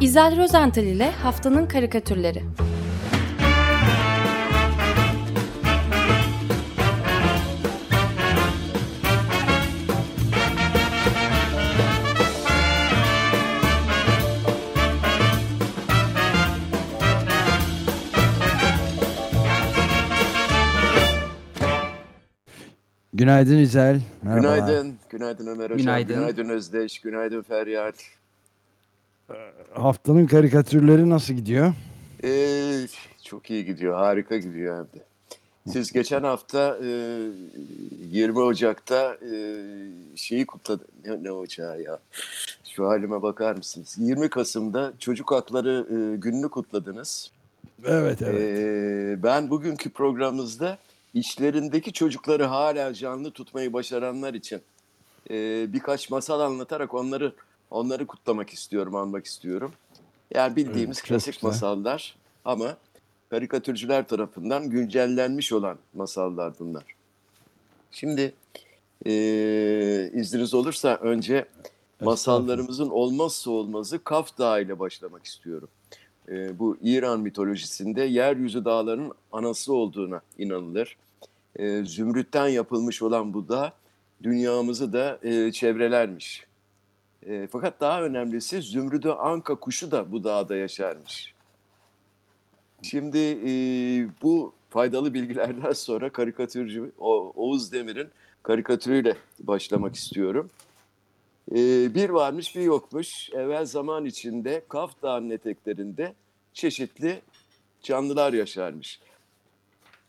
İzel Rozental ile Haftanın Karikatürleri Günaydın İzel. Merhabalar. Günaydın, günaydın Ömer Hocam, Günaydın. günaydın Özdeş, günaydın Feryal. Haftanın karikatürleri nasıl gidiyor? Ee, çok iyi gidiyor, harika gidiyor hem de. Siz geçen hafta e, 20 Ocak'ta e, şeyi kutladı. Ne, ne ocağı ya? Şu halime bakar mısınız? 20 Kasım'da Çocuk Hakları e, Günü'nü kutladınız. Evet evet. Ee, ben bugünkü programımızda içlerindeki çocukları hala canlı tutmayı başaranlar için e, birkaç masal anlatarak onları onları kutlamak istiyorum, anmak istiyorum. Yani bildiğimiz Evet, klasik güzel. masallar ama karikatürcüler tarafından güncellenmiş olan masallar bunlar. Şimdi e, izniniz olursa önce masallarımızın olmazsa olmazı Kaf Dağı ile başlamak istiyorum. E, bu İran mitolojisinde yeryüzü dağlarının anası olduğuna inanılır. E, zümrütten yapılmış olan bu dağ dünyamızı da e, çevrelermiş. E, fakat daha önemlisi zümrüdü anka kuşu da bu dağda yaşarmış. Şimdi e, bu faydalı bilgilerden sonra karikatürcü O- Oğuz Demir'in karikatürüyle başlamak istiyorum. Ee, bir varmış bir yokmuş. Evvel zaman içinde Kaf Dağı'nın eteklerinde çeşitli canlılar yaşarmış.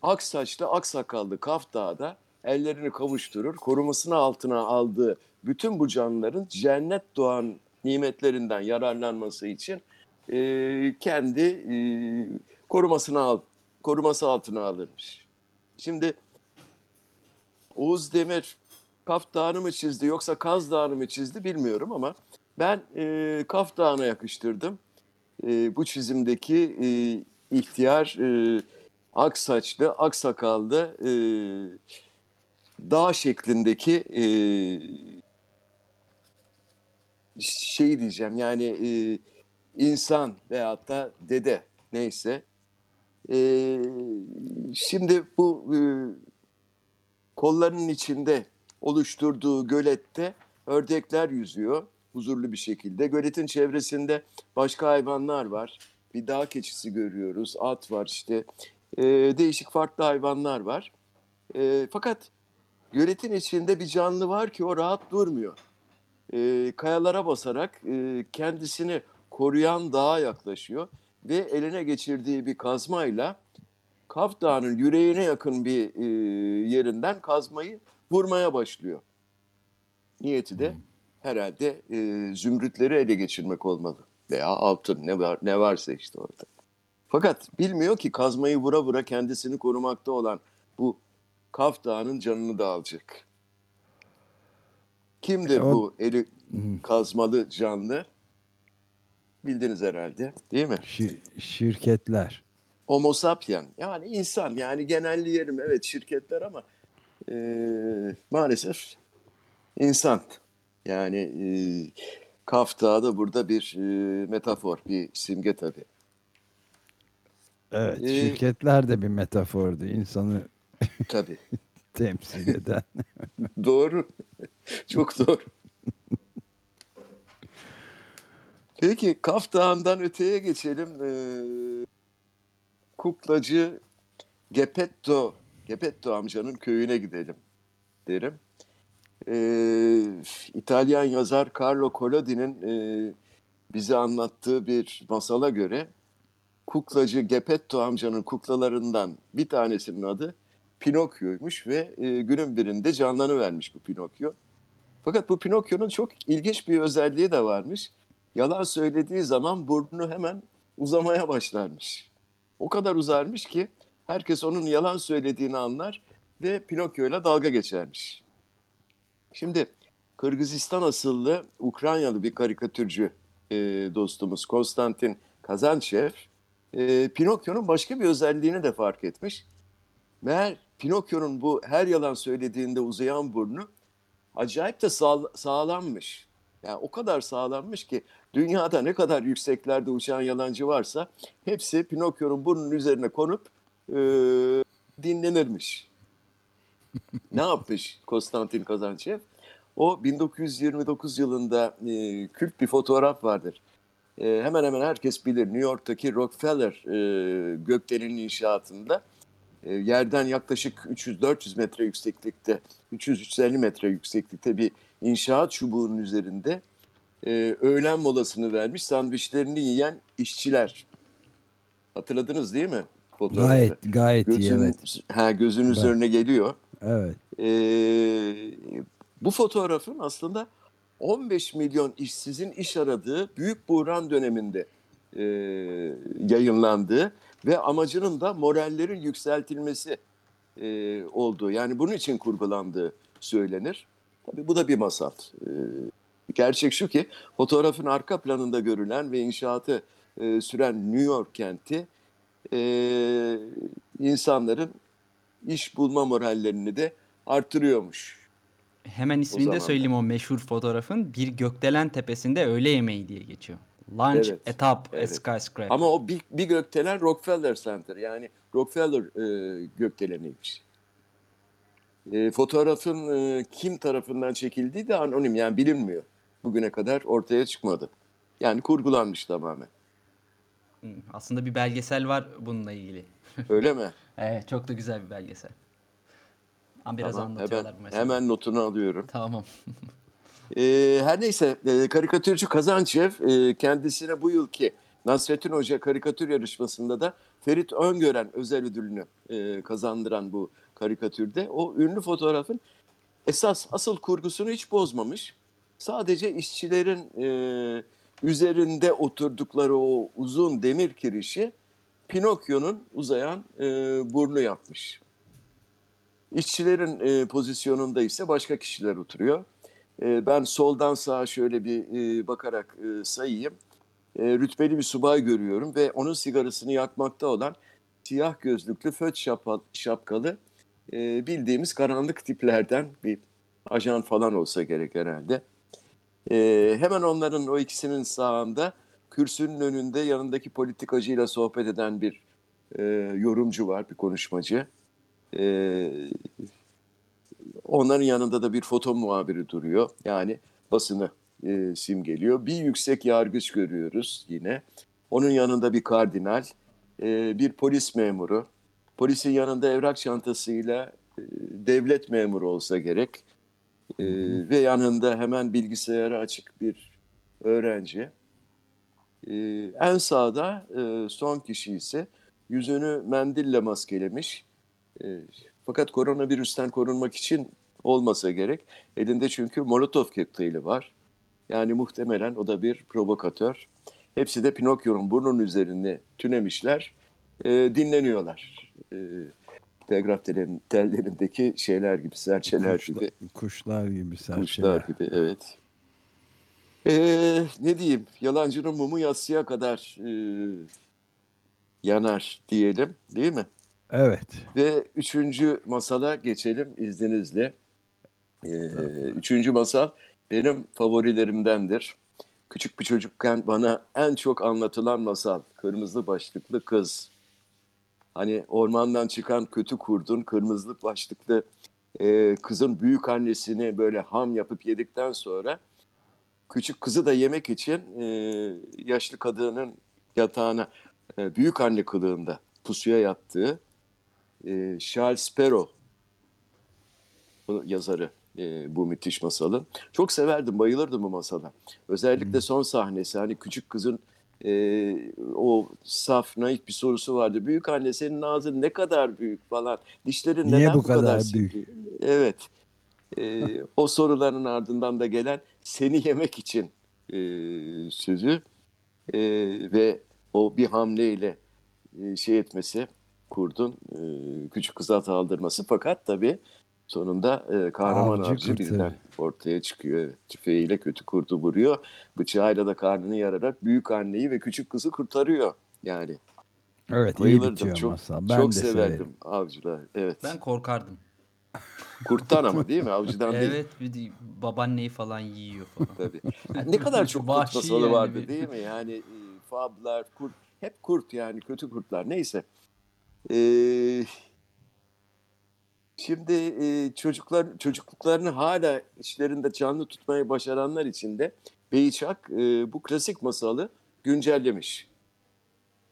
Ak saçlı, ak sakallı Kaf Dağı'da ellerini kavuşturur, korumasını altına aldığı bütün bu canlıların cennet doğan nimetlerinden yararlanması için e, kendi e, korumasına al, koruması altına alırmış. Şimdi Oğuz Demir Kaf Dağı'nı mı çizdi yoksa Kaz Dağı'nı mı çizdi bilmiyorum ama ben e, Kaf Dağı'na yakıştırdım. E, bu çizimdeki e, ihtiyar, e, ak saçlı, ak sakallı, e, dağ şeklindeki e, şey diyeceğim yani e, insan veyahut da dede neyse. E, şimdi bu e, kollarının içinde oluşturduğu gölette ördekler yüzüyor huzurlu bir şekilde. Göletin çevresinde başka hayvanlar var. Bir dağ keçisi görüyoruz, at var işte. Ee, değişik farklı hayvanlar var. Ee, fakat göletin içinde bir canlı var ki o rahat durmuyor. Ee, kayalara basarak e, kendisini koruyan dağa yaklaşıyor ve eline geçirdiği bir kazmayla Kaf Dağı'nın yüreğine yakın bir e, yerinden kazmayı vurmaya başlıyor. Niyeti de herhalde e, zümrütleri ele geçirmek olmalı. Veya altın ne var ne varsa işte orada. Fakat bilmiyor ki kazmayı vura vura kendisini korumakta olan bu Kaf Dağı'nın canını da alacak. Kimdir O- bu eli kazmalı canlı? Bildiniz herhalde değil mi? Şi- şirketler. Homo sapien yani insan yani genelleyelim evet şirketler ama e, maalesef insan yani e, Kaf Dağı da burada bir e, metafor bir simge tabii. Evet, Ee, şirketler de bir metafordu. insanı Tabii temsil eden. doğru çok doğru. Peki Kaf Dağı'ndan öteye geçelim. E, kuklacı Gepetto, Gepetto amcanın köyüne gidelim derim. Ee, İtalyan yazar Carlo Collodi'nin e, bize anlattığı bir masala göre kuklacı Gepetto amcanın kuklalarından bir tanesinin adı Pinokyo'ymuş ve e, günün birinde canlanıvermiş bu Pinokyo. Fakat bu Pinokyo'nun çok ilginç bir özelliği de varmış. Yalan söylediği zaman burnu hemen uzamaya başlarmış. O kadar uzarmış ki herkes onun yalan söylediğini anlar ve Pinokyo'yla dalga geçermiş. Şimdi Kırgızistan asıllı Ukraynalı bir karikatürcü e, dostumuz Konstantin Kazançev e, Pinokyo'nun başka bir özelliğini de fark etmiş. Meğer Pinokyo'nun bu her yalan söylediğinde uzayan burnu acayip de sağ- sağlammış. Yani o kadar sağlanmış ki dünyada ne kadar yükseklerde uçan yalancı varsa hepsi Pinokyo'nun burnunun üzerine konup e, dinlenirmiş. ne yapmış Konstantin Kazançev? O 1929 yılında e, kült bir fotoğraf vardır. E, hemen hemen herkes bilir New York'taki Rockefeller e, gökdelenin inşaatında e, yerden yaklaşık 300-400 metre yükseklikte, 300-350 metre yükseklikte bir inşaat çubuğunun üzerinde e, öğlen molasını vermiş sandviçlerini yiyen işçiler. Hatırladınız değil mi? Fotoğrafı? Gayet gayet iyi Gözün, evet. ha, gözünüz Evet. önüne geliyor. Evet. Ee, bu fotoğrafın aslında 15 milyon işsizin iş aradığı büyük buhran döneminde e, yayınlandığı ve amacının da morallerin yükseltilmesi e, olduğu yani bunun için kurgulandığı söylenir. Tabii bu da bir masal. Ee, gerçek şu ki fotoğrafın arka planında görülen ve inşaatı e, süren New York kenti e, insanların iş bulma morallerini de artırıyormuş. Hemen ismini de söyleyeyim o meşhur fotoğrafın. Bir gökdelen tepesinde öğle yemeği diye geçiyor. Lunch Evet, a evet. skyscraper. Ama o bir, bir gökdelen Rockefeller Center yani Rockefeller e, gökdeleniymiş. E, fotoğrafın e, kim tarafından çekildiği de anonim yani bilinmiyor. Bugüne kadar ortaya çıkmadı. Yani kurgulanmış tamamen. Aslında bir belgesel var bununla ilgili. Öyle mi? Evet çok da güzel bir belgesel. Biraz Tamam, anlatıyorlar bu hemen, meseleyi. hemen notunu alıyorum. Tamam. Ee, her neyse e, karikatürcü Kazançev e, kendisine bu yılki Nasrettin Hoca karikatür yarışmasında da Ferit Öngören özel ödülünü e, kazandıran bu karikatürde o ünlü fotoğrafın esas asıl kurgusunu hiç bozmamış. Sadece işçilerin e, üzerinde oturdukları o uzun demir kirişi Pinokyo'nun uzayan e, burnu yapmış. İşçilerin e, pozisyonunda ise başka kişiler oturuyor. E, ben soldan sağa şöyle bir e, bakarak e, sayayım. E, rütbeli bir subay görüyorum ve onun sigarasını yakmakta olan siyah gözlüklü föt şapkalı bildiğimiz karanlık tiplerden bir ajan falan olsa gerek herhalde. Hemen onların o ikisinin sağında kürsünün önünde yanındaki politikacıyla sohbet eden bir yorumcu var, bir konuşmacı. Onların yanında da bir foto muhabiri duruyor. Yani basını e, simgeliyor. Bir yüksek yargıç görüyoruz yine. Onun yanında bir kardinal, e, bir polis memuru. Polisin yanında evrak çantasıyla e, devlet memuru olsa gerek. E, ve yanında hemen bilgisayarı açık bir öğrenci. E, en sağda e, son kişi ise yüzünü mendille maskelemiş. E, fakat koronavirüsten korunmak için olmasa gerek. Elinde çünkü Molotov kokteyli var. Yani muhtemelen o da bir provokatör. Hepsi de Pinokyo'nun burnunun üzerine tünemişler. E, dinleniyorlar. E, telgraf tellerindeki şeyler gibi, serçeler Kuşla- gibi. Kuşlar gibi serçeler. Kuşlar gibi evet. Ee, ne diyeyim yalancının mumu yatsıya kadar e, yanar diyelim değil mi? Evet. Ve üçüncü masala geçelim izninizle. Ee, üçüncü masal benim favorilerimdendir. Küçük bir çocukken bana en çok anlatılan masal. Kırmızı başlıklı kız. Hani ormandan çıkan kötü kurdun kırmızı başlıklı e, kızın büyük annesini böyle ham yapıp yedikten sonra küçük kızı da yemek için e, yaşlı kadının yatağına e, büyük anne kılığında pusuya yattığı e, Charles bu yazarı e, bu müthiş masalın. Çok severdim, bayılırdım bu masala. Özellikle son sahnesi hani küçük kızın e, o saf, naif bir sorusu vardı. Büyük anne senin ağzın ne kadar büyük falan. Dişlerin Niye neden bu kadar, kadar sık? büyük? Evet. E, o soruların ardından da gelen seni yemek için e, sözü e, ve o bir hamleyle e, şey etmesi kurdun e, küçük kıza hata aldırması fakat tabii sonunda e, kahraman Avcı birden ortaya çıkıyor. Tüfeğiyle kötü kurdu vuruyor. Bıçağıyla da karnını yararak büyük anneyi ve küçük kızı kurtarıyor. Yani Evet iyi bayılırdım. bitiyor Çok, masal. Ben çok de severdim severim. avcılar. Evet. Ben korkardım. Kurttan ama değil mi? Avcıdan değil. Evet bir de babaanneyi falan yiyor falan. Tabii. Yani ne kadar çok kurt masalı yani vardı bir- değil mi? Yani fablar, kurt, hep kurt yani kötü kurtlar. Neyse. Şimdi e, çocuklar çocukluklarını hala içlerinde canlı tutmayı başaranlar için de Beyçak e, bu klasik masalı güncellemiş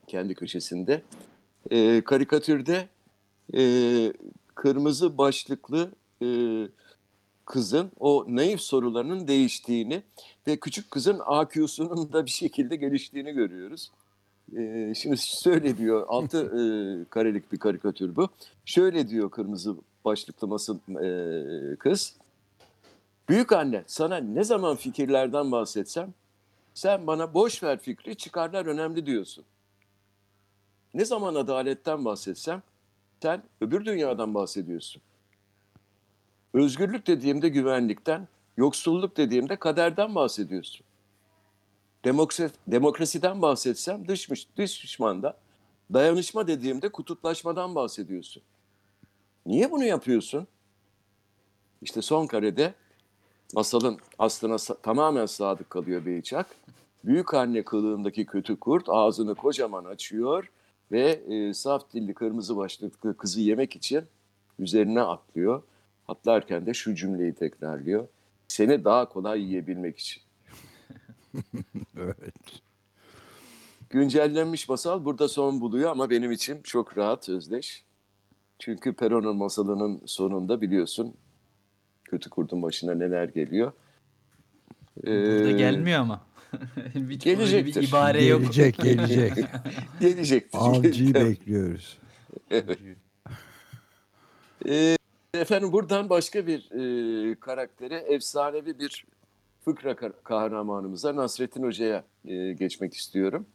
kendi köşesinde. E, karikatürde e, kırmızı başlıklı e, kızın o naif sorularının değiştiğini ve küçük kızın AQ'sunun da bir şekilde geliştiğini görüyoruz. Ee, şimdi şöyle diyor, altı e, karelik bir karikatür bu. Şöyle diyor kırmızı başlıklı masın e, kız. Büyük anne sana ne zaman fikirlerden bahsetsem sen bana boş ver fikri çıkarlar önemli diyorsun. Ne zaman adaletten bahsetsem sen öbür dünyadan bahsediyorsun. Özgürlük dediğimde güvenlikten, yoksulluk dediğimde kaderden bahsediyorsun. Demokrasi, demokrasiden bahsetsem dışmış, dış düşmanda, dayanışma dediğimde kutuplaşmadan bahsediyorsun. Niye bunu yapıyorsun? İşte son karede masalın aslına tamamen sadık kalıyor Beyçak. Büyük anne kılığındaki kötü kurt ağzını kocaman açıyor ve e, saf dilli kırmızı başlıklı kızı yemek için üzerine atlıyor. Atlarken de şu cümleyi tekrarlıyor. Seni daha kolay yiyebilmek için. Evet. Güncellenmiş masal burada son buluyor ama benim için çok rahat özdeş. Çünkü Peron'un masalının sonunda biliyorsun kötü kurdun başına neler geliyor. Burada Ee, gelmiyor ama. bir, gelecektir. bir ibare yok. Gelecek gelecek. Gelecektir. Avcıyı bekliyoruz. Ee, efendim buradan başka bir e, karaktere, efsanevi bir fıkra kah- kahramanımıza Nasrettin Hoca'ya e, geçmek istiyorum.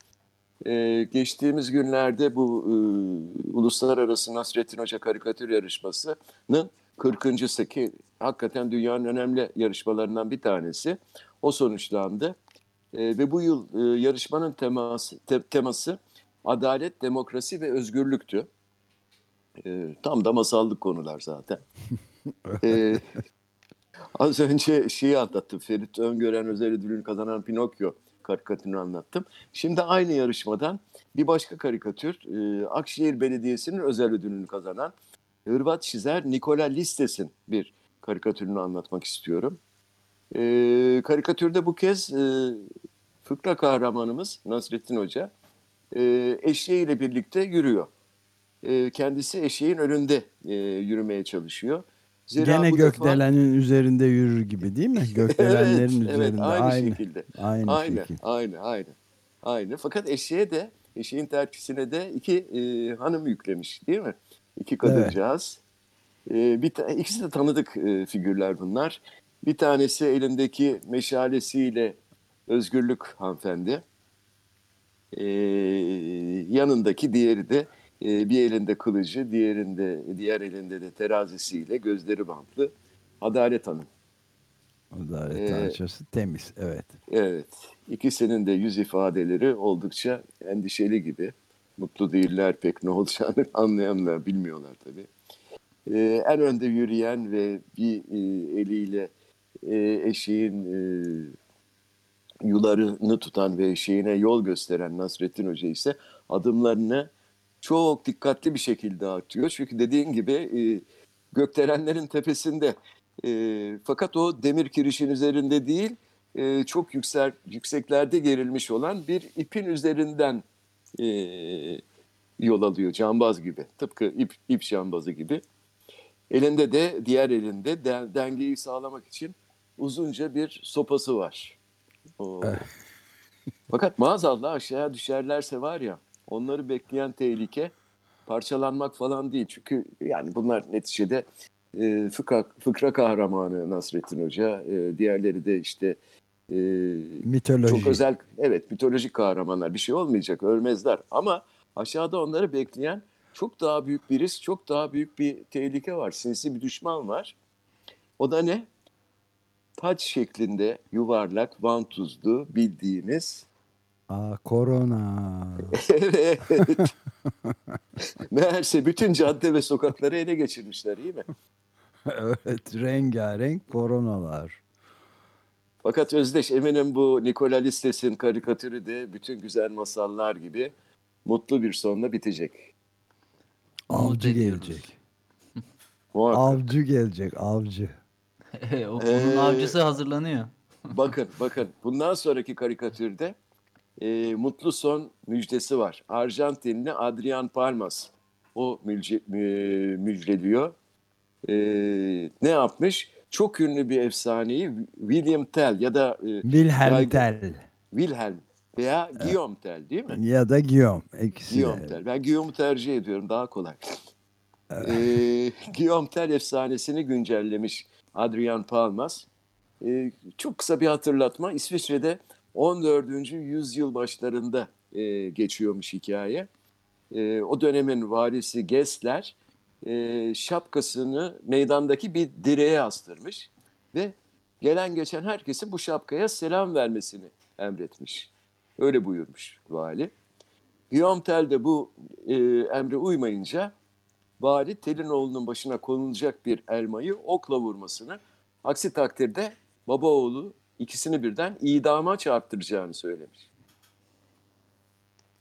E, geçtiğimiz günlerde bu e, Uluslararası Nasrettin Hoca Karikatür Yarışması'nın 40.sı ki hakikaten dünyanın önemli yarışmalarından bir tanesi. O sonuçlandı. E, ve bu yıl e, yarışmanın teması, te- teması adalet, demokrasi ve özgürlüktü. E, tam da masallık konular zaten. E, az önce şeyi anlattım. Ferit Öngören özel ödülünü kazanan Pinokyo karikatürünü anlattım. Şimdi aynı yarışmadan bir başka karikatür e, Akşehir Belediyesi'nin özel ödülünü kazanan Hırvat çizer Nikola Listes'in bir karikatürünü anlatmak istiyorum. E, karikatürde bu kez e, fıkra kahramanımız Nasrettin Hoca e, eşeğiyle birlikte yürüyor. E, kendisi eşeğin önünde e, yürümeye çalışıyor. Zira Gene bu defa- gökdelenin üzerinde yürür gibi değil mi? Gökdelenlerin evet, üzerinde. evet, aynı, aynı. şekilde. Aynı, Aynı, şekil. aynı, aynı. Aynı. Fakat eşeğe de, eşeğin terkisine de iki e, hanım yüklemiş değil mi? İki kadıncağız. E, bir ta- ikisi de tanıdık e, figürler bunlar. Bir tanesi elindeki meşalesiyle özgürlük hanımefendi. E, yanındaki diğeri de e, bir elinde kılıcı, diğerinde diğer elinde de terazisiyle gözleri bantlı Adalet Hanım. Adalet Ee, tanrıçası temiz. Evet. Evet. İkisinin de yüz ifadeleri oldukça endişeli gibi. Mutlu değiller pek ne olacağını anlayanlar bilmiyorlar tabii. Ee, en önde yürüyen ve bir e, eliyle e, eşeğin e, yularını tutan ve eşeğine yol gösteren Nasrettin Hoca ise adımlarını çok dikkatli bir şekilde atıyor. Çünkü dediğin gibi e, gökdelenlerin tepesinde. E, fakat o demir kirişin üzerinde değil, e, çok yüksel, yükseklerde gerilmiş olan bir ipin üzerinden e, yol alıyor cambaz gibi. Tıpkı ip, ip cambazı gibi. Elinde de diğer elinde de, dengeyi sağlamak için uzunca bir sopası var. O. Fakat maazallah aşağıya düşerlerse var ya onları bekleyen tehlike parçalanmak falan değil. Çünkü yani bunlar neticede e, fıkra, fıkra kahramanı Nasrettin Hoca. E, diğerleri de işte e, Mitoloji. çok özel, evet mitolojik kahramanlar. Bir şey olmayacak, ölmezler. Ama aşağıda onları bekleyen çok daha büyük bir risk, çok daha büyük bir tehlike var. Sinsi bir düşman var. O da ne? Taç şeklinde yuvarlak, vantuzlu bildiğiniz. Aa, korona. evet. Meğerse bütün cadde ve sokakları ele geçirmişler iyi mi? evet rengarenk koronalar. Fakat Özdeş eminim bu Nikola Listes'in karikatürü de bütün güzel masallar gibi mutlu bir sonla bitecek. Avcı gelecek. Avcı gelecek avcı. o, onun Ee, avcısı hazırlanıyor. Bakın bakın bundan sonraki karikatürde e, mutlu son müjdesi var. Arjantinli Adrian Palmas o mülce, mü- müjdeliyor. E, ne yapmış? Çok ünlü bir efsaneyi William Tell ya da e, Wilhelm Yaygın- Tell Wilhelm veya Guillaume Tell değil mi? ya da Guillaume. İkisi Guillaume. Tell. Ben Guillaume'u tercih ediyorum daha kolay. Ee, Guillaume Tell efsanesini güncellemiş Adrian Palmas. Ee, çok kısa bir hatırlatma. İsviçre'de 14. yüzyıl başlarında e, geçiyormuş hikaye. E, o dönemin varisi Gessler e, şapkasını meydandaki bir direğe astırmış ve gelen geçen herkesin bu şapkaya selam vermesini emretmiş. Öyle buyurmuş vali. Guillaume Tell de bu e, emre uymayınca vali Tel'in oğlunun başına konulacak bir elmayı okla vurmasını, aksi takdirde baba oğlu ikisini birden idama çarptıracağını söylemiş.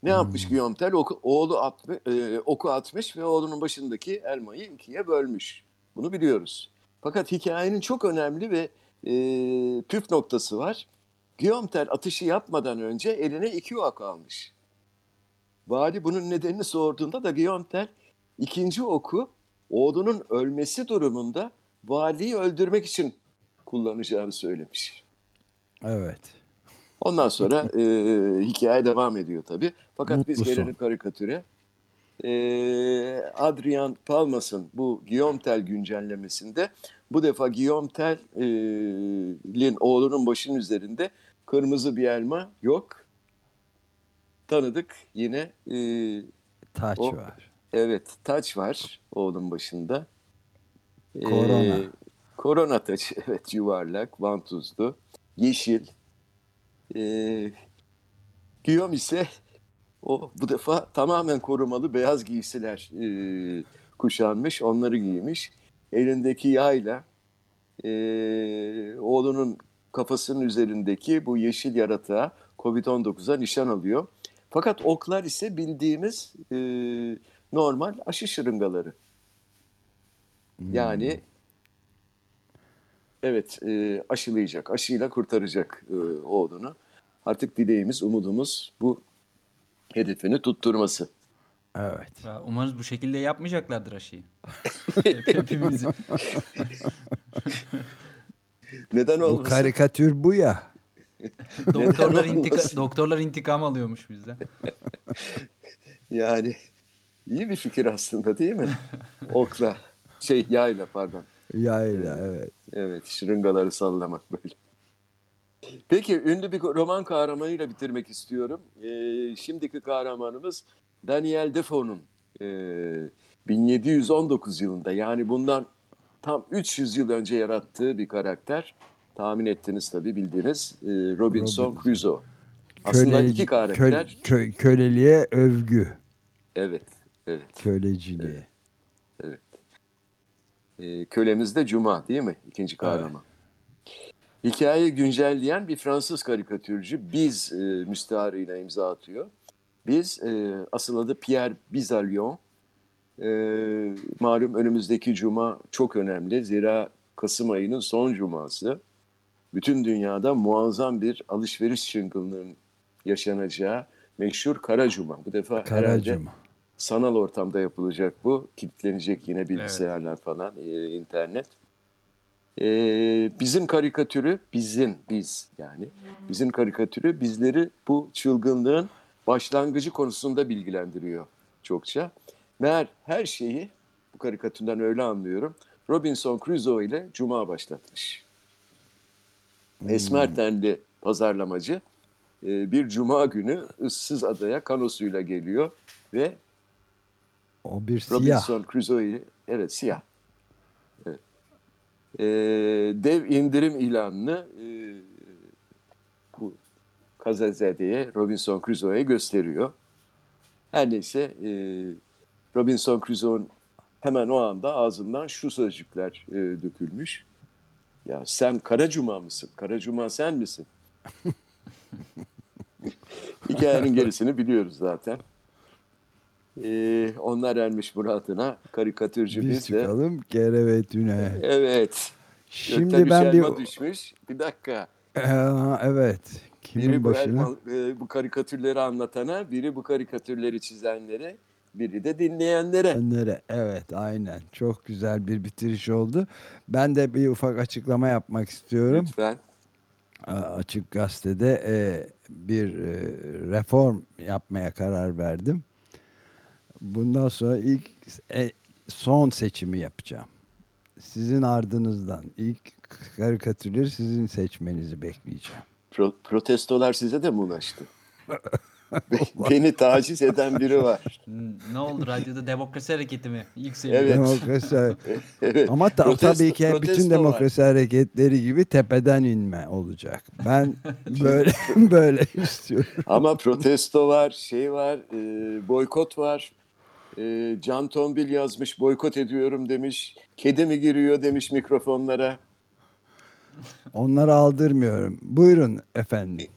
Ne yapmış Guillaume Tell? Oku, oğlu atmış, e, oku atmış ve oğlunun başındaki elmayı ikiye bölmüş. Bunu biliyoruz. Fakat hikayenin çok önemli ve e, püf noktası var. Guillaume Tell atışı yapmadan önce eline iki ok almış. Vali bunun nedenini sorduğunda da Guillaume Tell ikinci oku oğlunun ölmesi durumunda valiyi öldürmek için kullanacağını söylemiş. Evet. Ondan sonra e, hikaye devam ediyor tabii. Fakat biz Mutlu son. gelelim karikatüre. E, Adrian Palmas'ın bu Guillaume Tell güncellemesinde bu defa Guillaume Tell'in oğlunun başının üzerinde kırmızı bir elma yok. Tanıdık yine e, Taç O- var. Evet, taç var oğlun başında. Ee, Korona. korona taç, evet yuvarlak, vantuzlu, yeşil. Ee, Guillaume ise o bu defa tamamen korumalı beyaz giysiler e, kuşanmış, onları giymiş. Elindeki yayla e, oğlunun kafasının üzerindeki bu yeşil yaratığa Covid-19'a nişan alıyor. Fakat oklar ise bildiğimiz e, normal aşı şırıngaları. Yani evet e, aşılayacak, aşıyla kurtaracak e, oğlunu. Artık dileğimiz, umudumuz bu hedefini tutturması. Evet. Ya Umarız bu şekilde yapmayacaklardır aşıyı. Hep- Hepimizi. Neden Bu olmasın? karikatür bu ya. doktorlar, intika doktorlar intikam alıyormuş bizden. Yani iyi bir fikir aslında değil mi? Okla, şey yayla pardon. Yayla evet. Evet, şırıngaları sallamak böyle. Peki, ünlü bir roman kahramanıyla bitirmek istiyorum. Ee, şimdiki kahramanımız Daniel Defoe'nun e, 1719 yılında yani bundan tam 300 yıl önce yarattığı bir karakter. Tahmin ettiniz tabii bildiğiniz e, Robinson Robinson. Crusoe. Aslında Köleci- iki karakter. köl- kö- köleliğe övgü. Evet, evet. Köleciliğe. E, kölemiz de Cuma değil mi? İkinci kahraman. Hikayeyi güncelleyen bir Fransız karikatürcü Biz e, müsteharıyla imza atıyor. Biz e, asıl adı Pierre Bizalion. E, malum önümüzdeki cuma çok önemli. Zira Kasım ayının son cuması. Bütün dünyada muazzam bir alışveriş çılgınlığının yaşanacağı meşhur Kara Cuma. Bu defa herhalde Karacuma. Sanal ortamda yapılacak bu. Kilitlenecek yine bilgisayarlar falan, e, internet. E, bizim karikatürü, bizim, biz yani. Bizim karikatürü bizleri bu çılgınlığın başlangıcı konusunda bilgilendiriyor çokça. Meğer her şeyi, bu karikatürden öyle anlıyorum, Robinson Crusoe ile Cuma başlatmış. Esmer tenli pazarlamacı e, bir cuma günü ıssız adaya kanosuyla geliyor ve O bir siyah. Robinson Crusoe'yi evet siyah. Evet. Ee, dev indirim ilanını e, bu Kazazede'ye Robinson Crusoe'ye gösteriyor. Her neyse e, Robinson Crusoe'un hemen o anda ağzından şu sözcükler e, dökülmüş. Ya sen Karacuma mısın? Karacuma sen misin? Hikayenin gerisini biliyoruz zaten. Ee, onlar ermiş muradına. Karikatürcü Biz biz de. çıkalım kerevetüne. Evet. Şimdi Gökten ben bir düşmüş. Bir dakika. Aa, evet. Kimin Biri bu, başına? elma- e, bu karikatürleri anlatana, biri bu karikatürleri çizenlere, biri de dinleyenlere. Önlere. Evet aynen. Çok güzel bir bitiriş oldu. Ben de bir ufak açıklama yapmak istiyorum. Lütfen. Açık Gazete'de e, bir e, reform yapmaya karar verdim. Bundan sonra ilk e, son seçimi yapacağım. Sizin ardınızdan ilk karikatürleri sizin seçmenizi bekleyeceğim. Pro- protestolar size de mi ulaştı? Be- Beni taciz eden biri var. N- Ne oldu radyoda demokrasi hareketi mi? İlk söyledi. Evet. Demokrasi Evet. ama ta- Protesto- tabii ki bütün demokrasi hareketleri gibi tepeden inme olacak. Ben böyle böyle istiyorum. Ama protesto var, şey var, e, boykot var. E, Can Tombil yazmış, boykot ediyorum demiş. Kedi mi giriyor demiş mikrofonlara. Onları aldırmıyorum. Buyurun efendim.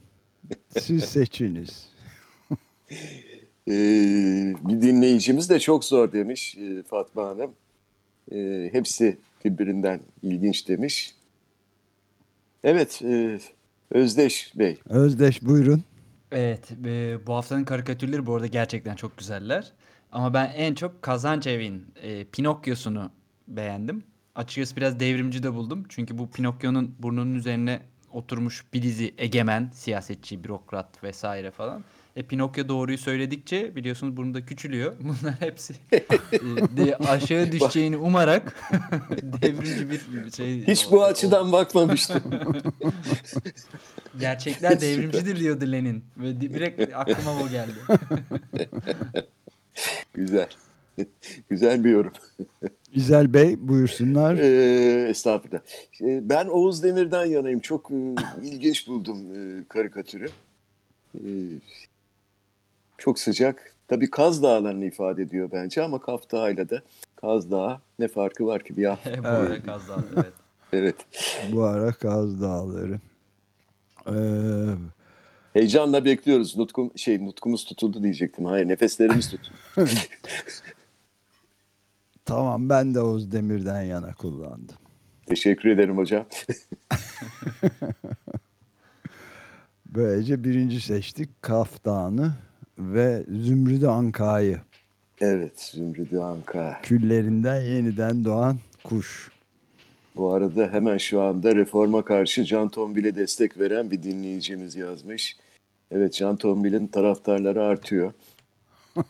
Siz seçiniz. E, bir dinleyicimiz de çok zor demiş e, Fatma Hanım. E, hepsi birbirinden ilginç demiş. Evet, e, Özdeş Bey. Özdeş buyurun. Evet, e, bu haftanın karikatürleri bu arada gerçekten çok güzeller. Ama ben en çok Kazançev'in e, Pinokyo'sunu beğendim. Açıkçası biraz devrimci de buldum. Çünkü bu Pinokyo'nun burnunun üzerine oturmuş bir dizi egemen, siyasetçi, bürokrat vesaire falan. E Pinokyo doğruyu söyledikçe biliyorsunuz burnu da küçülüyor. Bunlar hepsi e, aşağı düşeceğini umarak devrimci bir şey. Hiç bu açıdan bakmamıştım. Gerçekler devrimcidir diyordu Lenin. Ve di- direkt aklıma o geldi. Güzel. Güzel bir yorum. İzel Bey buyursunlar. Ee, estağfurullah. Ee, Ben Oğuz Demir'den yanayım. Çok e, ilginç buldum e, karikatürü. Ee, çok sıcak. Tabii Kaz Dağları'nı ifade ediyor bence ama Kaf Dağı'yla da Kaz Dağı ne farkı var ki bir ah, bu ara kazandı evet. Evet. Bu ara Kaz Dağları. Ee, Heyecanla bekliyoruz. Nutkum şey nutkumuz tutuldu diyecektim. Hayır, nefeslerimiz tutuldu. tamam ben de Oğuz Demir'den yana kullandım. Teşekkür ederim hocam. Böylece birinci seçtik Kaf Dağı'nı ve Zümrüdü Anka'yı. Evet, Zümrüdü Anka. Küllerinden yeniden doğan kuş. Bu arada hemen şu anda reforma karşı Can Tombil'e destek veren bir dinleyicimiz yazmış. Evet Can Tombil'in taraftarları artıyor.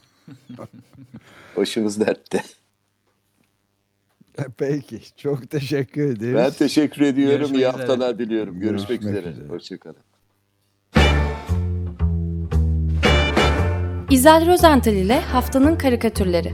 Başımız dertte. Peki çok teşekkür ederiz. Ben teşekkür ediyorum. Görüşmek İyi üzere. haftalar diliyorum. Görüşmek, Görüşmek üzere. üzere. Hoşçakalın. İzel Rozental ile Haftanın Karikatürleri